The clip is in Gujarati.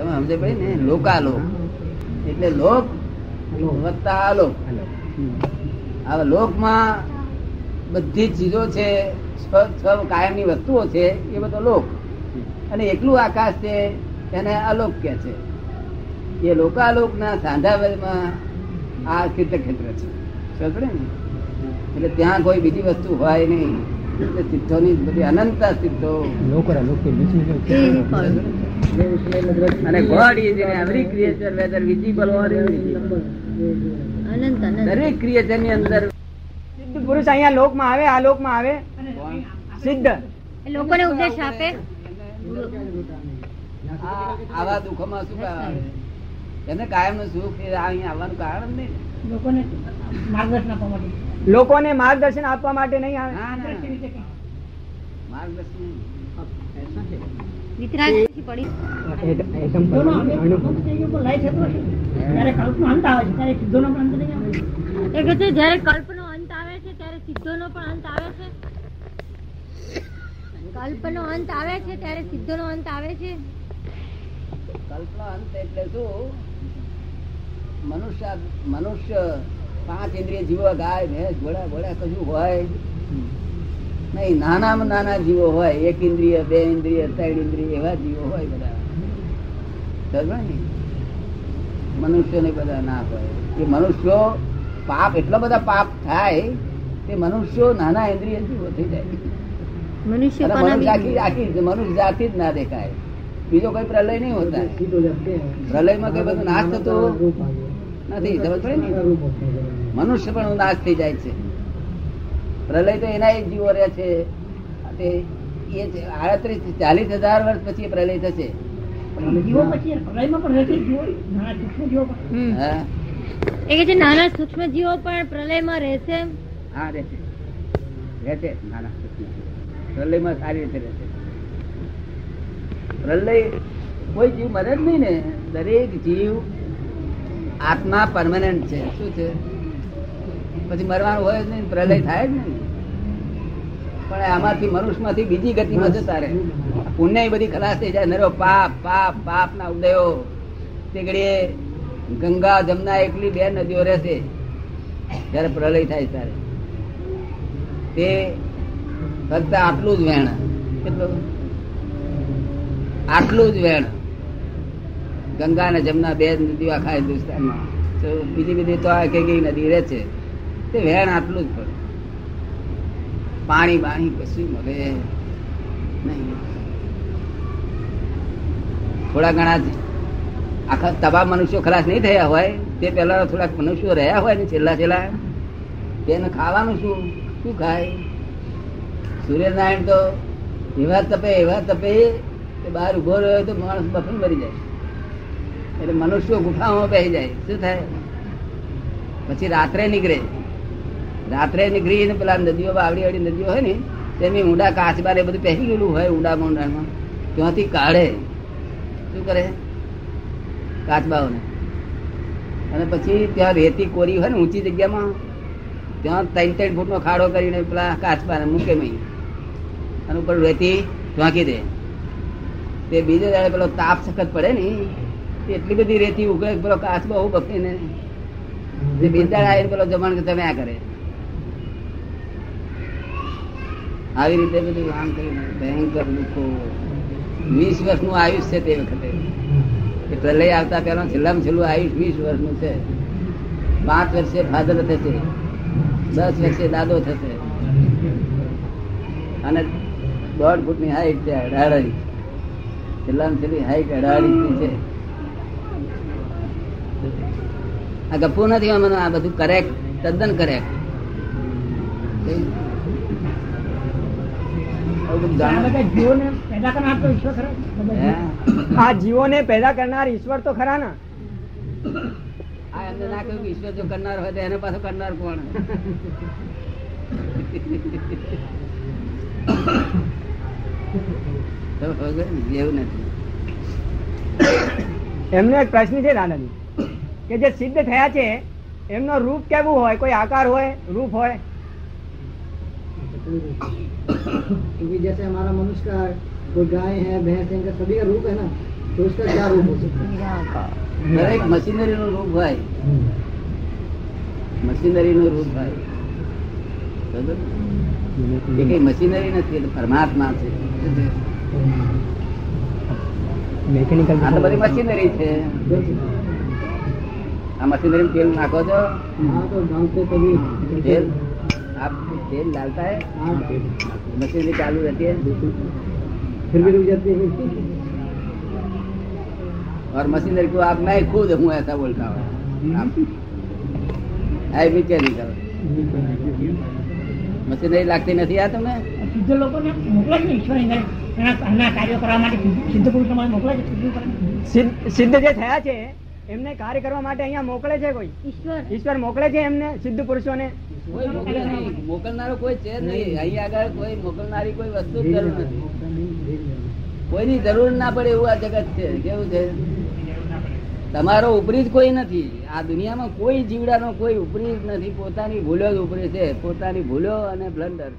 તમે સમજે પડી ને લોકાલોક. એટલે લોક વત્તા આલોક હવે લોકમાં બધી જ ચીજો છે કાયમની વસ્તુઓ છે એ બધો લોક. અને એકલું આકાશ છે એને અલોક કે છે. એ લોકાલોક ના આ ક્ષેત્ર છે. સમજે ને? એટલે ત્યાં કોઈ બીજી વસ્તુ હોય નહીં. એટલે સિદ્ધોની બધી અનંત સિદ્ધો અને God is in every creature whether visible or અનંત અનંત દરેક ક્રિએચરની અંદર સિદ્ધ પુરુષ અહીંયા લોકમાં આવે આ લોકમાં આવે સિદ્ધ એ લોકોને ઉપદેશ આપે આવા દુઃખોમાં શું આવે? એને કાયમનું સુખ એ અહીંયા આવવાનું કારણ જ નહીં. લોકોને માર્ગદર્શન આપવા માટે નહીં આવે ના, ના, ના. નહીં. વિતરાગ પછી કલ્પ જયારે કલ્પનો અંત આવે છે ત્યારે સિદ્ધોનો પણ અંત આવે છે. કલ્પનો અંત આવે છે ત્યારે સિદ્ધોનો અંત આવે છે. કલ્પના અંત એટલે શું? મનુષ્ય મનુષ્ય પાંચ ઇન્દ્રિય જીવો ગાય ભેંસ ઘોડા ઘોડા કશું હોય. નહીં નાનામાં નાના જીવો હોય એક ઇન્દ્રિય બે ઇન્દ્રિય ત્રણ ઇન્દ્રિય એવા જીવો હોય બધા. મનુષ્ય ને? બધા ના હોય. એ મનુષ્યો પાપ એટલા બધા પાપ થાય તે મનુષ્યો નાના ઇન્દ્રિય જીવો થઈ જાય. મનુષ્ય આખી જાતિ જ ના દેખાય. બીજો કોઈ પ્રલય નહીં હોતા. પ્રલયમાં કઈ બધું નાશ થતો નથી. સમજ પડી ને? મનુષ્ય પણ નાશ થઈ જાય છે. પ્રલય તો એના એક જીવો રહે છે. તે એ આડત્રીસ ચાલીસ હજાર વર્ષ પછી પ્રલય થશે. હમ. હા. એ કહે છે નાના સૂક્ષ્મ જીવો પણ પ્રલયમાં રહેશે હા રહેશે. રહેશે નાના પ્રલયમાં સારી રીતે રહેશે. પ્રલય કોઈ જીવ મરે જ નહીં ને. દરેક જીવ આત્મા પરમાનન્ટ છે. શું છે? પછી મરવાનું હોય જ નહીં પ્રલય થાય જ નહીં. પણ આમાંથી મનુષ્યમાંથી બીજી ગતિમાં જતા રહે. પુણ્ય બધી ખલાસ થઈ જાય. નરો પાપ પાપ પાપ ના ઉદયો. તે ઘડીએ ગંગા જમના એકલી બે નદીઓ રહેશે. જયારે પ્રલય થાય ત્યારે. તે ફક્ત આટલું જ વેણ. કેટલું? આટલું જ વેણ. ગંગા અને જમના બે નદીઓ આખા હિન્દુસ્તાનમાં. તો બીજી બધી તો આ કઈ કઈ નદી રહે છે. તે વેણ આટલું જ પડે. પાણી બાણી કશું મળે નહીં. થોડા ઘણા આખા તબા મનુષ્યો ખલાસ નહીં થયા હોય. તે પહેલા થોડાક મનુષ્યો રહ્યા હોય ને છેલ્લા છેલ્લા. તેને ખાવાનું શું? શું ખાય? સૂર્યનારાયણ તો એવા તપે એવા તપે કે બહાર ઊભો રહ્યો તો માણસ બફન મરી જાય. એટલે મનુષ્યો ગુફામાં બેસી જાય. શું થાય? પછી રાત્રે નીકળે. રાત્રે નીકળીને પેલા નદીઓ આવડી આવડી નદીઓ હોય ને, તેની ઊંડા કાચબાર એ બધું પહેરી ગયેલું હોય ઊંડા ઊંડામાં ત્યાંથી કાઢે. શું કરે? કાચબાઓને. અને પછી ત્યાં રેતી કોરી હોય ને ઊંચી જગ્યામાં, ત્યાં ત્રણ ત્રણ ફૂટનો ખાડો કરીને પેલા કાચબાને મૂકે મહી. અને ઉપર રેતી ઢાંકી દે. તે બીજે દાડે પેલો તાપ સખત પડે ને, એટલી બધી રેતી ઉગડે પેલો કાચબો બફીને. બીજા પેલો જમણ તમે આ કરે. આવી રીતે બધું આમ કરીને ભયંકર દુઃખો વીસ વર્ષનું આયુષ છે તે વખતે. એ પ્રલય આવતા પહેલા છેલ્લામાં છેલ્લું આયુષ વીસ વર્ષનું છે. પાંચ વર્ષે ફાધર થશે. દસ વર્ષે દાદો થશે. અને દોઢ ફૂટની હાઈટ છે અઢાડી છેલ્લામાં છેલ્લી હાઈટ અઢાડી છે. આ ગપ્પું નથી મને આ બધું કરેક્ટ તદ્દન કરેક્ટ આ જીવોને પેદા કરનાર ઈશ્વર તો ખરા ને. આ એમને ના કહ્યું ઈશ્વર જો કરનાર હોય તો એને પાછો કરનાર કોણ? એવું નથી. એમનો એક પ્રશ્ન છે દાદાજી કે જે સિદ્ધ થયા છે એમનો રૂપ કેવું હોય? કોઈ આકાર હોય? રૂપ હોય? क्योंकि जैसे हमारा मनुष्य का कोई गाय है भैंस है इनका सभी का रूप है ना દરેક મશીનરી નું રૂપ હોય મશીનરી નું રૂપ હોય બરોબર? એ કઈ મશીનરી નથી એ તો પરમાત્મા છે મેકેનિકલ આ તો બધી મશીનરી છે આ મશીનરી તેલ નાખો છો तेल आप तेल डालता है मशीनरी चालू रहती है फिर भी रुक जाती है और मशीनरी को आप मैं खुद हूँ ऐसा बोलता हूँ आप आई मैकेनिकल મશીનરી લાગતી નથી આ તમે સિદ્ધ લોકોને મોકલે છે ને ઈશ્વર એના એના- એના કાર્યો કરવા માટે સિદ્ધ- સિદ્ધ પુરુષો મોકલે છે સિદ્ધ કરવા. સિદ્ધ સિદ્ધ જે થયા છે એમને કાર્ય કરવા માટે અહીંયા મોકલે છે કોઈ ઈશ્વર ઈશ્વર મોકલે છે એમને સિદ્ધ પુરુષોને કોઈ મોકલે નહીં. મોકલનારો કોઈ છે નહીં. અહીં આગળ કોઈ મોકલનારી કોઈ વસ્તુ જરૂર નથી. કોઈની જરૂર ના પડે એવું આ જગત છે. કેવું છે? તમારો ઉપરી જ કોઈ નથી. આ દુનિયામાં કોઈ જીવડાનો કોઈ ઉપરી જ નથી. પોતાની ભૂલો જ ઉપરી છે. પોતાની ભૂલો અને બ્લન્ડર